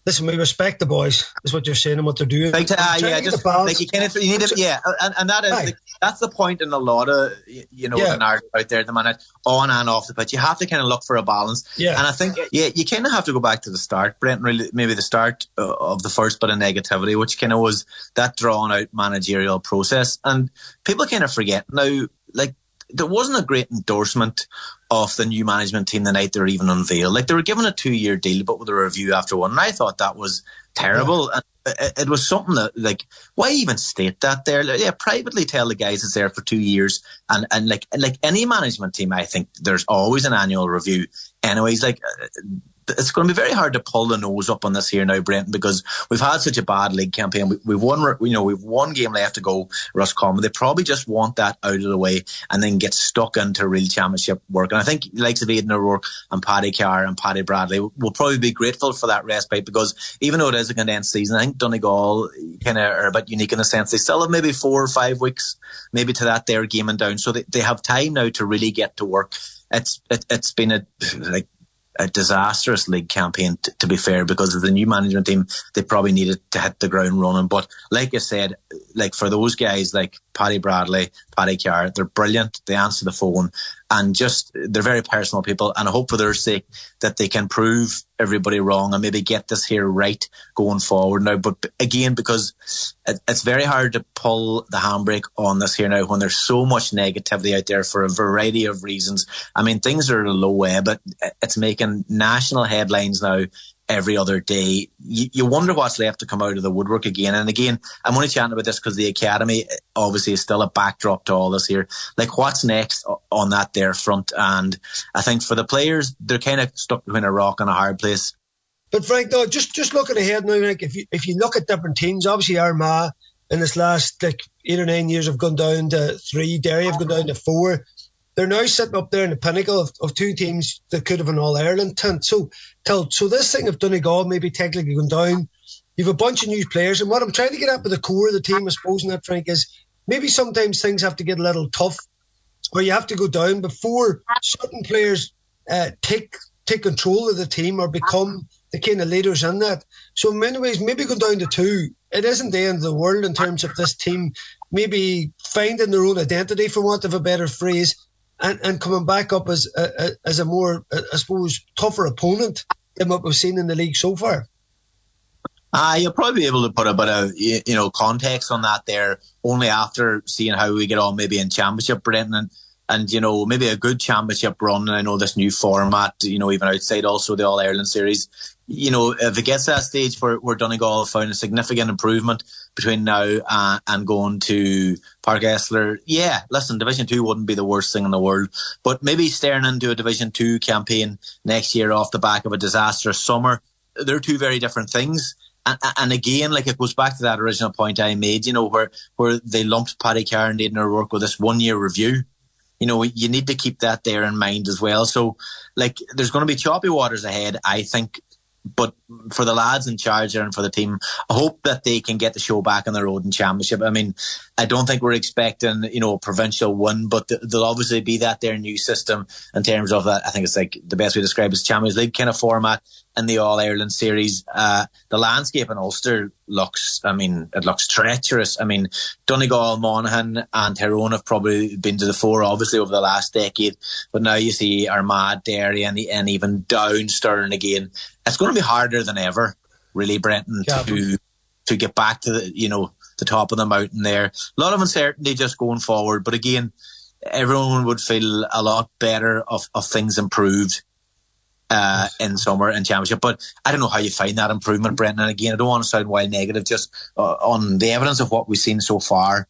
listen, we respect the boys. Is what you're saying and what they're doing. Like, uh, yeah, just like you of you need it. Yeah, and, and that is that's the point in a lot of you know yeah. art out there at the minute, on and off the pitch. You have to kind of look for a balance. Yeah, and I think yeah, you kind of have to go back to the start, Brent. Really, maybe the start uh, of the first bit of negativity, which kind of was that drawn out managerial process, and people kind of forget now, like there wasn't a great endorsement of the new management team the night they were even unveiled. Like they were given a two year deal, but with a review after one. And I thought that was terrible. Yeah. And it, it, was something that, like, why even state that there? Like, yeah, privately tell the guys it's there for two years. And, and like, like any management team, I think there's always an annual review. Anyways, like, uh, it's going to be very hard to pull the nose up on this here now, Brendan, because we've had such a bad league campaign. We, have won, you know, we've one game left to go, Roscommon. They probably just want that out of the way and then get stuck into real championship work. And I think likes of Aidan O'Rourke and Paddy Carr and Paddy Bradley will probably be grateful for that respite because even though it is a condensed season, I think Donegal kind of are a bit unique in the sense they still have maybe four or five weeks, maybe to that they're gaming down. So they, they have time now to really get to work it's it, has been a like a disastrous league campaign, t- to be fair, because of the new management team, they probably needed to hit the ground running. But like I said, like for those guys like Paddy Bradley, Paddy Carr, they're brilliant. They answer the phone and just they're very personal people. And I hope for their sake that they can prove everybody wrong and maybe get this here right going forward now. But again, because it, it's very hard to pull the handbrake on this here now when there's so much negativity out there for a variety of reasons. I mean, things are a low way, but it's making national headlines now every other day. You, you, wonder what's left to come out of the woodwork again. And again, I'm only chatting about this because the academy obviously is still a backdrop to all this here. Like what's next on that there front? And I think for the players, they're kind of stuck between a rock and a hard place. But Frank, though, just just looking ahead now, like if you if you look at different teams, obviously Armagh in this last like eight or nine years have gone down to three, Derry have gone down to four they're now sitting up there in the pinnacle of, of two teams that could have an All Ireland tent. So, so this thing of Donegal maybe technically going down, you've a bunch of new players. And what I'm trying to get at with the core of the team, I suppose, in that, Frank, is maybe sometimes things have to get a little tough or you have to go down before certain players uh, take take control of the team or become the kind of leaders in that. So in many ways, maybe go down to two. It isn't the end of the world in terms of this team maybe finding their own identity, for want of a better phrase, and, and coming back up as a, as a more, uh, I suppose, tougher opponent than what we've seen in the league so far. Uh, you'll probably be able to put a bit of you know context on that there only after seeing how we get on maybe in championship, Brendan, and, and you know maybe a good championship run. And I know this new format, you know, even outside also the All Ireland series, you know, if it gets to that stage where, where Donegal found a significant improvement between now uh, and going to Páirc Esler, yeah, listen, Division 2 wouldn't be the worst thing in the world. But maybe staring into a Division 2 campaign next year off the back of a disastrous summer, they're two very different things. And, and again, like it goes back to that original point I made, you know, where, where they lumped Paddy Carr and Aidan O'Rourke with this one year review you know, you need to keep that there in mind as well. So, like, there's going to be choppy waters ahead. I think but for the lads in charge there and for the team, I hope that they can get the show back on the road in championship. I mean, I don't think we're expecting, you know, a provincial win, but there'll obviously be that their new system in terms of that. I think it's like the best way to describe is Champions League kind of format in the All Ireland series. Uh, the landscape in Ulster looks, I mean, it looks treacherous. I mean, Donegal, Monaghan and Tyrone have probably been to the fore, obviously, over the last decade. But now you see Armagh, Derry and, and even down Stirling again. It's going to be harder than ever, really, Brendan, yeah. to, to get back to the, you know, the top of the mountain there. A lot of uncertainty just going forward. But again, everyone would feel a lot better of, of things improved uh, in summer and championship. But I don't know how you find that improvement, Brendan. And again, I don't want to sound wild negative, just uh, on the evidence of what we've seen so far.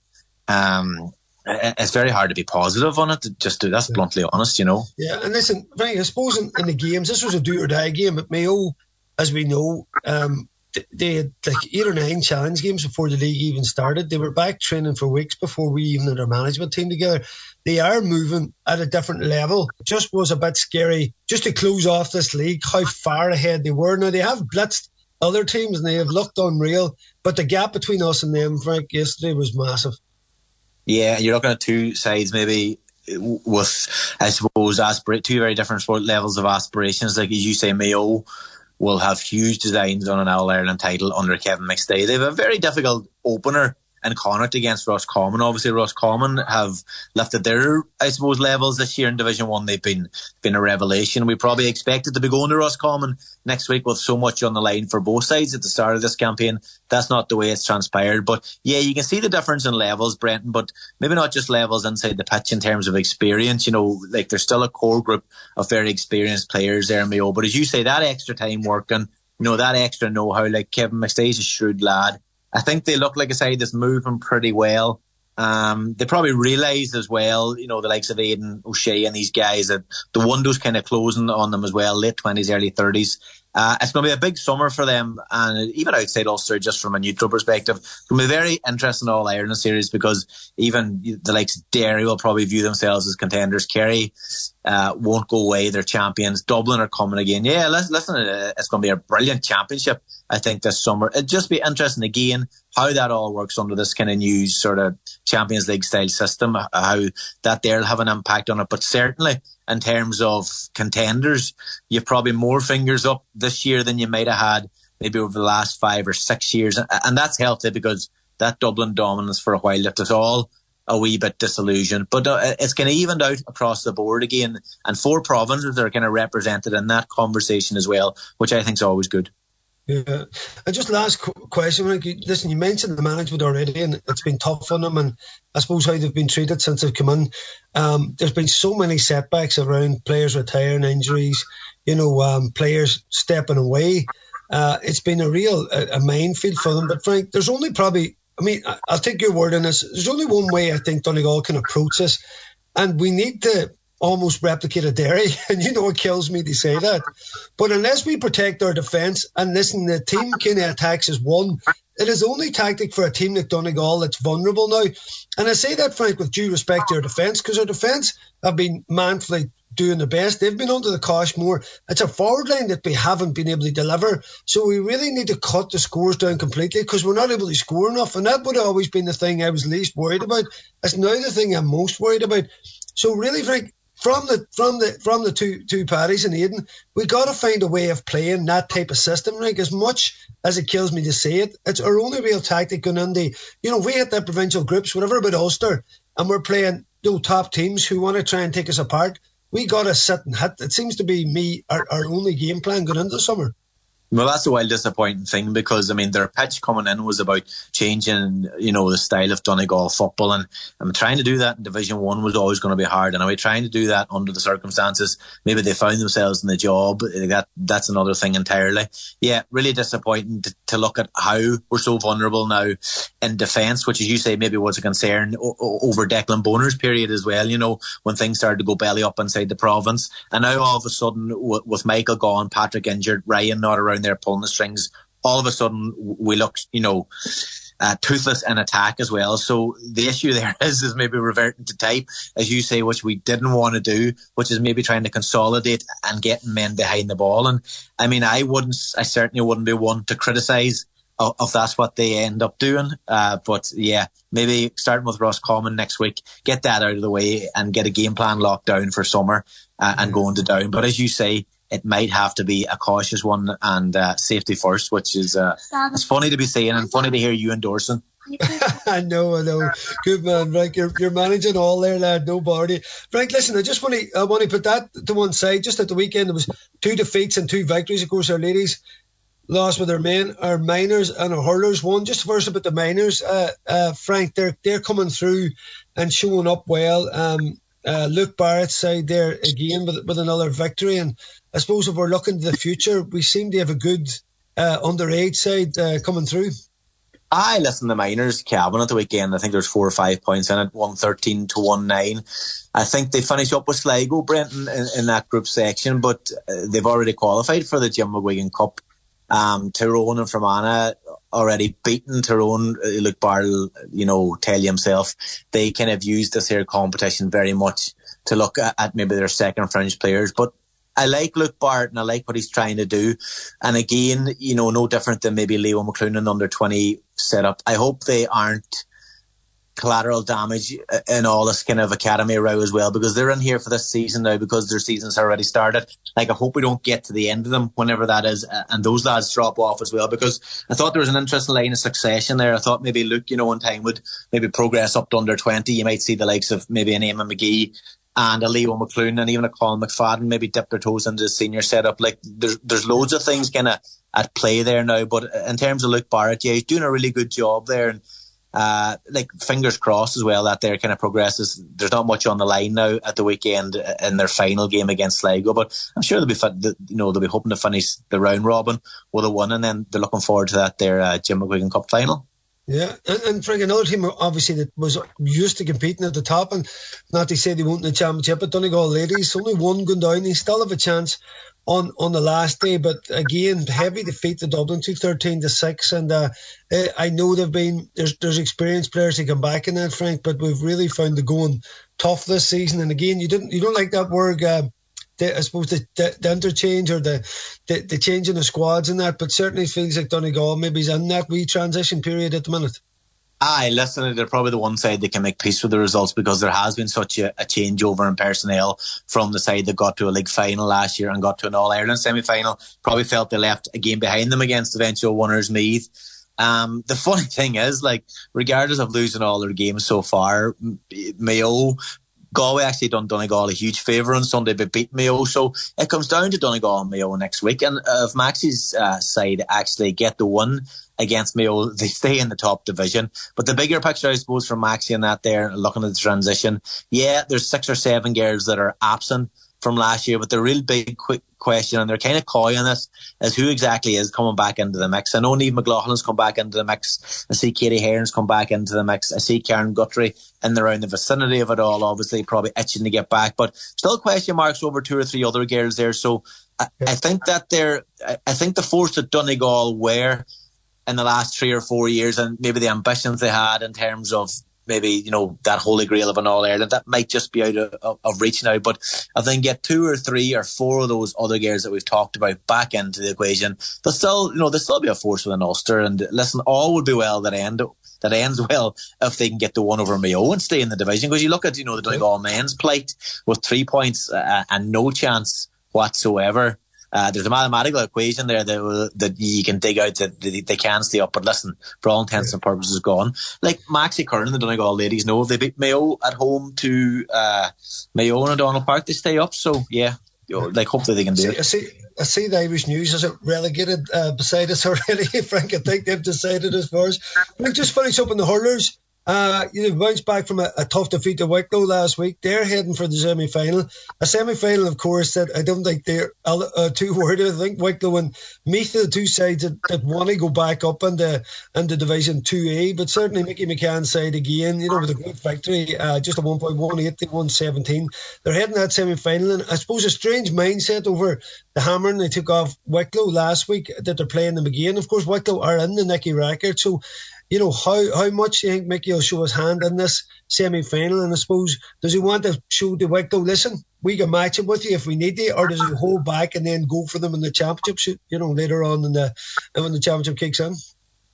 Um, it's very hard to be positive on it. Just do that's bluntly honest, you know. Yeah, and listen, Frank, I suppose in, in the games, this was a do or die game at Mayo, as we know. Um, they had like eight or nine challenge games before the league even started. They were back training for weeks before we even had our management team together. They are moving at a different level. It just was a bit scary just to close off this league, how far ahead they were. Now they have blitzed other teams and they have looked unreal, but the gap between us and them, Frank, yesterday was massive. Yeah, you're looking at two sides maybe with, I suppose, aspirate two very different sport levels of aspirations. Like as you say, Mayo will have huge designs on an All Ireland title under Kevin McStay. They have a very difficult opener in Connacht against Roscommon. Obviously, Roscommon have lifted their, I suppose, levels this year in Division One. They've been been a revelation. We probably expected to be going to Roscommon next week with so much on the line for both sides at the start of this campaign. That's not the way it's transpired. But yeah, you can see the difference in levels, Brendan. But maybe not just levels inside the pitch in terms of experience. You know, like there's still a core group of very experienced players there in Mayo. But as you say, that extra time working. You know, that extra know-how, like Kevin McStay's a shrewd lad I think they look like a side that's moving pretty well. Um, they probably realise as well, you know, the likes of Aidan O'Shea and these guys that the window's kind of closing on them as well, late 20s, early 30s. Uh, it's going to be a big summer for them, and even outside Ulster, just from a neutral perspective, it's going to be very interesting All Ireland series because even the likes of Derry will probably view themselves as contenders. Kerry uh, won't go away; they're champions. Dublin are coming again. Yeah, listen, uh, it's going to be a brilliant championship. I think this summer it'd just be interesting again how that all works under this kind of new sort of Champions League style system. How that there'll have an impact on it, but certainly in terms of contenders. You've probably more fingers up this year than you might have had maybe over the last five or six years. And that's healthy because that Dublin dominance for a while left us all a wee bit disillusioned. But uh, it's going to evened out across the board again. And four provinces are kind of represented in that conversation as well, which I think is always good. Yeah. And just last question. Listen, you mentioned the management already, and it's been tough on them, and I suppose how they've been treated since they've come in. Um, there's been so many setbacks around players retiring, injuries, you know, um, players stepping away. Uh, it's been a real a, a minefield for them. But Frank, there's only probably, I mean, I'll take your word on this. There's only one way I think Donegal can approach this, and we need to almost replicate a Derry. And you know it kills me to say that. But unless we protect our defence and listen, the team kind of attacks is one. It is only tactic for a team like Donegal that's vulnerable now. And I say that, Frank, with due respect to our defence, because our defence have been manfully doing the best. They've been under the cosh more. It's a forward line that we haven't been able to deliver. So we really need to cut the scores down completely because we're not able to score enough. And that would have always been the thing I was least worried about. It's now the thing I'm most worried about. So really, Frank, from the from the from the two two parties in Eden, we got to find a way of playing that type of system. Like as much as it kills me to say it, it's our only real tactic going into. You know, we hit the provincial groups, whatever about Ulster, and we're playing you know, top teams who want to try and take us apart. We got to sit and hit. It seems to be me our, our only game plan going into summer. Well, that's a wild disappointing thing because I mean their pitch coming in was about changing, you know, the style of Donegal football, and I'm trying to do that in Division One was always going to be hard, and are we trying to do that under the circumstances. Maybe they found themselves in the job. That that's another thing entirely. Yeah, really disappointing to, to look at how we're so vulnerable now in defence, which, as you say, maybe was a concern over Declan Bonner's period as well. You know, when things started to go belly up inside the province, and now all of a sudden with Michael gone, Patrick injured, Ryan not around there pulling the strings. All of a sudden, we look, you know, uh, toothless in attack as well. So the issue there is, is maybe reverting to type, as you say, which we didn't want to do, which is maybe trying to consolidate and getting men behind the ball. And I mean, I wouldn't, I certainly wouldn't be one to criticise if that's what they end up doing. Uh, but yeah, maybe starting with Roscommon next week, get that out of the way and get a game plan locked down for summer uh, and going to Down. But as you say, it might have to be a cautious one and uh, safety first, which is uh, it's funny to be saying and funny to hear you endorsing. I know, I know. Good man, Frank. You're, you're managing all there, lad. No body. Frank, listen, I just want to I want to put that to one side. Just at the weekend, there was two defeats and two victories. Of course, our ladies lost with their men, our miners and our hurlers won. Just first about the miners, uh, uh, Frank, they're they're coming through and showing up well. Um, uh, Luke Barrett's side there again with with another victory, and I suppose if we're looking to the future, we seem to have a good uh, underage side uh, coming through. I listen to minors, Cavan, at the weekend. I think there's four or five points in it, 113 to 1 9. I think they finish up with Sligo, Brendan, in, in that group section, but uh, they've already qualified for the Jim McGuigan Cup. Um, Tyrone and Fermanagh already beaten Tyrone. Uh, Luke Barrett, you know, tell you himself, they kind of used this here competition very much to look at, at maybe their second fringe players. But I like Luke Barrett and I like what he's trying to do. And again, you know, no different than maybe Leo McCloonan under 20 setup. I hope they aren't collateral damage uh, in all this kind of academy row as well because they're in here for this season now because their season's already started. Like I hope we don't get to the end of them whenever that is and those lads drop off as well because I thought there was an interesting line of succession there. I thought maybe Luke, you know, in time would maybe progress up to under 20. You might see the likes of maybe an Eamon McGee and a Leo McLoone and even a Colm McFadden maybe dip their toes into the senior setup. Like there's there's loads of things kind of at play there now. But in terms of Luke Barrett, yeah, he's doing a really good job there. And uh, like fingers crossed as well that there kind of progresses. There's not much on the line now at the weekend in their final game against Sligo, but I'm sure they'll be, you know, they'll be hoping to finish the round robin with a one, and then they're looking forward to that their uh, Jim McGuigan Cup final. Yeah, and, and Frank, another team obviously that was used to competing at the top, and not to say they won't in the championship, but Donegal ladies only one going down. They still have a chance on on the last day, but again, heavy defeat to Dublin, two thirteen to six, and uh, I know they've been there's there's experienced players who come back in that, Frank, but we've really found the going tough this season. And again, you didn't you don't like that word. Uh, the, I suppose the, the, the, interchange or the, the the change in the squads and that, but certainly feels like Donegal maybe he's in that wee transition period at the minute. Aye, listen, they're probably the one side that can make peace with the results because there has been such a, a changeover in personnel from the side that got to a league final last year and got to an All Ireland semi final. Probably felt they left a game behind them against eventual winners Meath. Um, the funny thing is, like, regardless of losing all their games so far, Mayo Galway actually done Donegal a huge favour on Sunday by beat Mayo. So it comes down to Donegal and Mayo next week. And if Maxie's uh, side actually get the one against Mayo, they stay in the top division. But the bigger picture, I suppose, for Maxie and that there, looking at the transition, yeah, there's six or seven girls that are absent from last year. But the real big quick question, and they're kind of coy on this, is who exactly is coming back into the mix. I know Niamh McLaughlin's come back into the mix. I see Katy Herron's come back into the mix. I see Karen Guthrie in the around the vicinity of it all, obviously probably itching to get back. But still question marks over two or three other girls there. So I, I think that they're, I think the force that Donegal were in the last three or four years and maybe the ambitions they had in terms of maybe you know that holy grail of an All Ireland that might just be out of, of, reach now. But I think get two or three or four of those other gears that we've talked about back into the equation, they'll still you know they'll still be a force with an Ulster. And listen, all would be well that end that ends well if they can get the one over Mayo and stay in the division. Because you look at you know the Donegal men's plight with three points uh, and no chance whatsoever uh, there's a mathematical equation there that that you can dig out that they can stay up. But listen, for all intents and purposes, gone. Like Maxi Curran, the Donegal ladies know if they beat Mayo at home to uh, Mayo and O'Donnell Park, they stay up. So yeah, like hopefully they can do see, it. I see, I see the Irish News has it relegated uh, beside us already. Frank, I think they've decided as far as. We just finish up in the hurlers. Uh, you know, bounced back from a, a, tough defeat to Wicklow last week. They're heading for the semi final. A semi final, of course, that I don't think they're uh, too worried. I think Wicklow and Meath are the two sides that, that want to go back up into, into Division 2A. But certainly Mickey McCann's side again, you know, with a great victory, uh, just a 1.18 to 117. They're heading that semi final. And I suppose a strange mindset over the hammering they took off Wicklow last week that they're playing them again. Of course, Wicklow are in the Nicky Rackard. So you know, how, how much do you think Mickey will show his hand in this semi final? And I suppose, does he want to show the Wicklow, listen, we can match him with you if we need to, or does he hold back and then go for them in the championship, you know, later on in the, when the championship kicks in?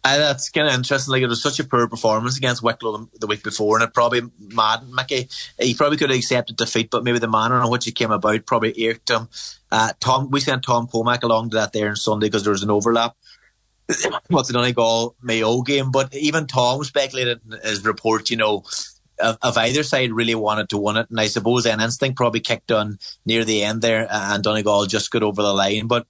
Uh, that's kind of interesting. Like it was such a poor performance against Wicklow the, week before, and it probably maddened Mickey. He probably could have accepted defeat, but maybe the manner in which it came about probably irked him. Uh, Tom, we sent Tom Comack along to that there on Sunday because there was an overlap. What's the Donegal Mayo game? But even Tom speculated in his report, you know, if either side really wanted to win it, and I suppose then instinct probably kicked on near the end there, and Donegal just got over the line, but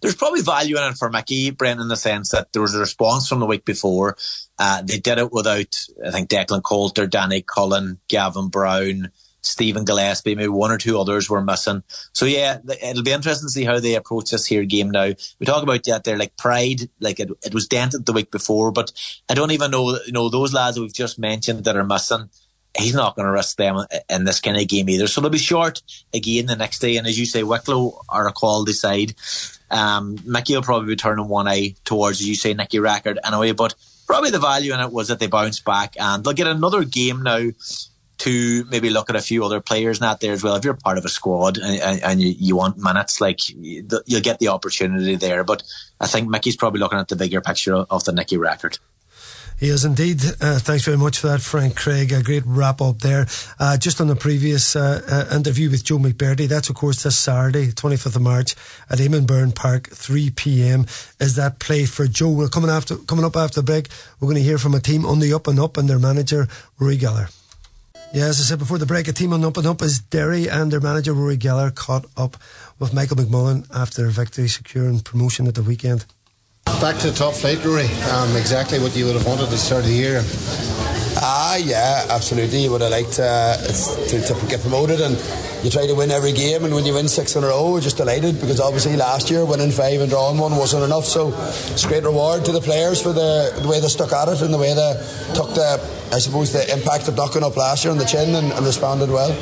there's probably value in it for Mickey, Brent, in the sense that there was a response from the week before. Uh, they did it without, I think, Declan Coulter, Danny Cullen, Gavin Brown, Stephen Gillespie, maybe one or two others were missing. So yeah, it'll be interesting to see how they approach this here game now. We talk about that there, like pride, like it, it was dented the week before, but I don't even know, you know, those lads that we've just mentioned that are missing he's not going to risk them in this kind of game either. So they'll be short again the next day. And as you say, Wicklow are a quality side. Um, Mickey will probably be turning one eye towards, as you say, Nicky Rackard anyway. But probably the value in it was that they bounced back and they'll get another game now to maybe look at a few other players not there as well. If you're part of a squad and, and you, you, want minutes, like you'll get the opportunity there. But I think Mickey's probably looking at the bigger picture of the Nicky Rackard. He is indeed. Uh, thanks very much for that, Frank Craig. A great wrap up there. Uh, just on the previous uh, uh interview with Joe McBurdy, that's of course this Saturday, 25th of March at Eamon Byrne Park, 3 p.m. Is that play for Joe? We're coming after coming up after the break. We're going to hear from a team on the up and up and their manager Rory Gallagher. Yeah, as I said before the break, a team on up and up is Derry and their manager Rory Gallagher caught up with Michael McMullen after their victory securing promotion at the weekend. Back to the top flight, Rory. Um, exactly what you would have wanted at the start of the year. Ah, yeah, absolutely. You would have liked uh, to, to, get promoted, and you try to win every game. And when you win six in a row, we're just delighted because obviously last year winning five and drawing one wasn't enough. So it's a great reward to the players for the, the way they stuck at it and the way they took the, I suppose, the impact of knocking up last year on the chin and, and responded well.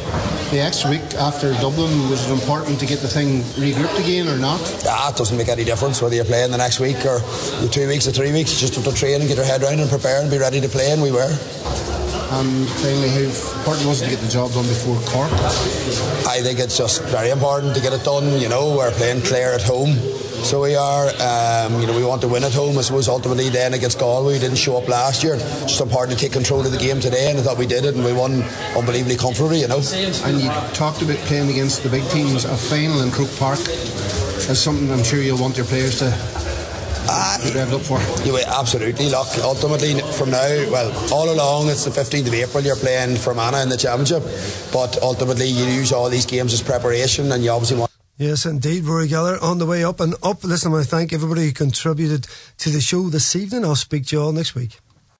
The extra week after Dublin was it important to get the thing regrouped again or not? Ah, it doesn't make any difference whether you're playing the next week or two weeks or three weeks. You just have to train and get your head around and prepare and be ready to play, and we were. And finally, how important was it to get the job done before Cork? I think it's just very important to get it done. You know, we're playing Clare at home. So we are, um, you know, we want to win at home. I suppose ultimately then against Galway, we didn't show up last year. Just important to take control of the game today, and I thought we did it, and we won unbelievably comfortably, you know. And you talked about playing against the big teams. A final in Croke Park is something I'm sure you'll want your players to uh, revved up for? Yeah, absolutely. Look, ultimately, from now, well, all along, it's the 15th of April you're playing Fermanagh in the Championship, but ultimately, you use all these games as preparation, and you obviously want. Yes, indeed, Rory Gallagher on the way up and up. Listen, I want to thank everybody who contributed to the show this evening. I'll speak to you all next week.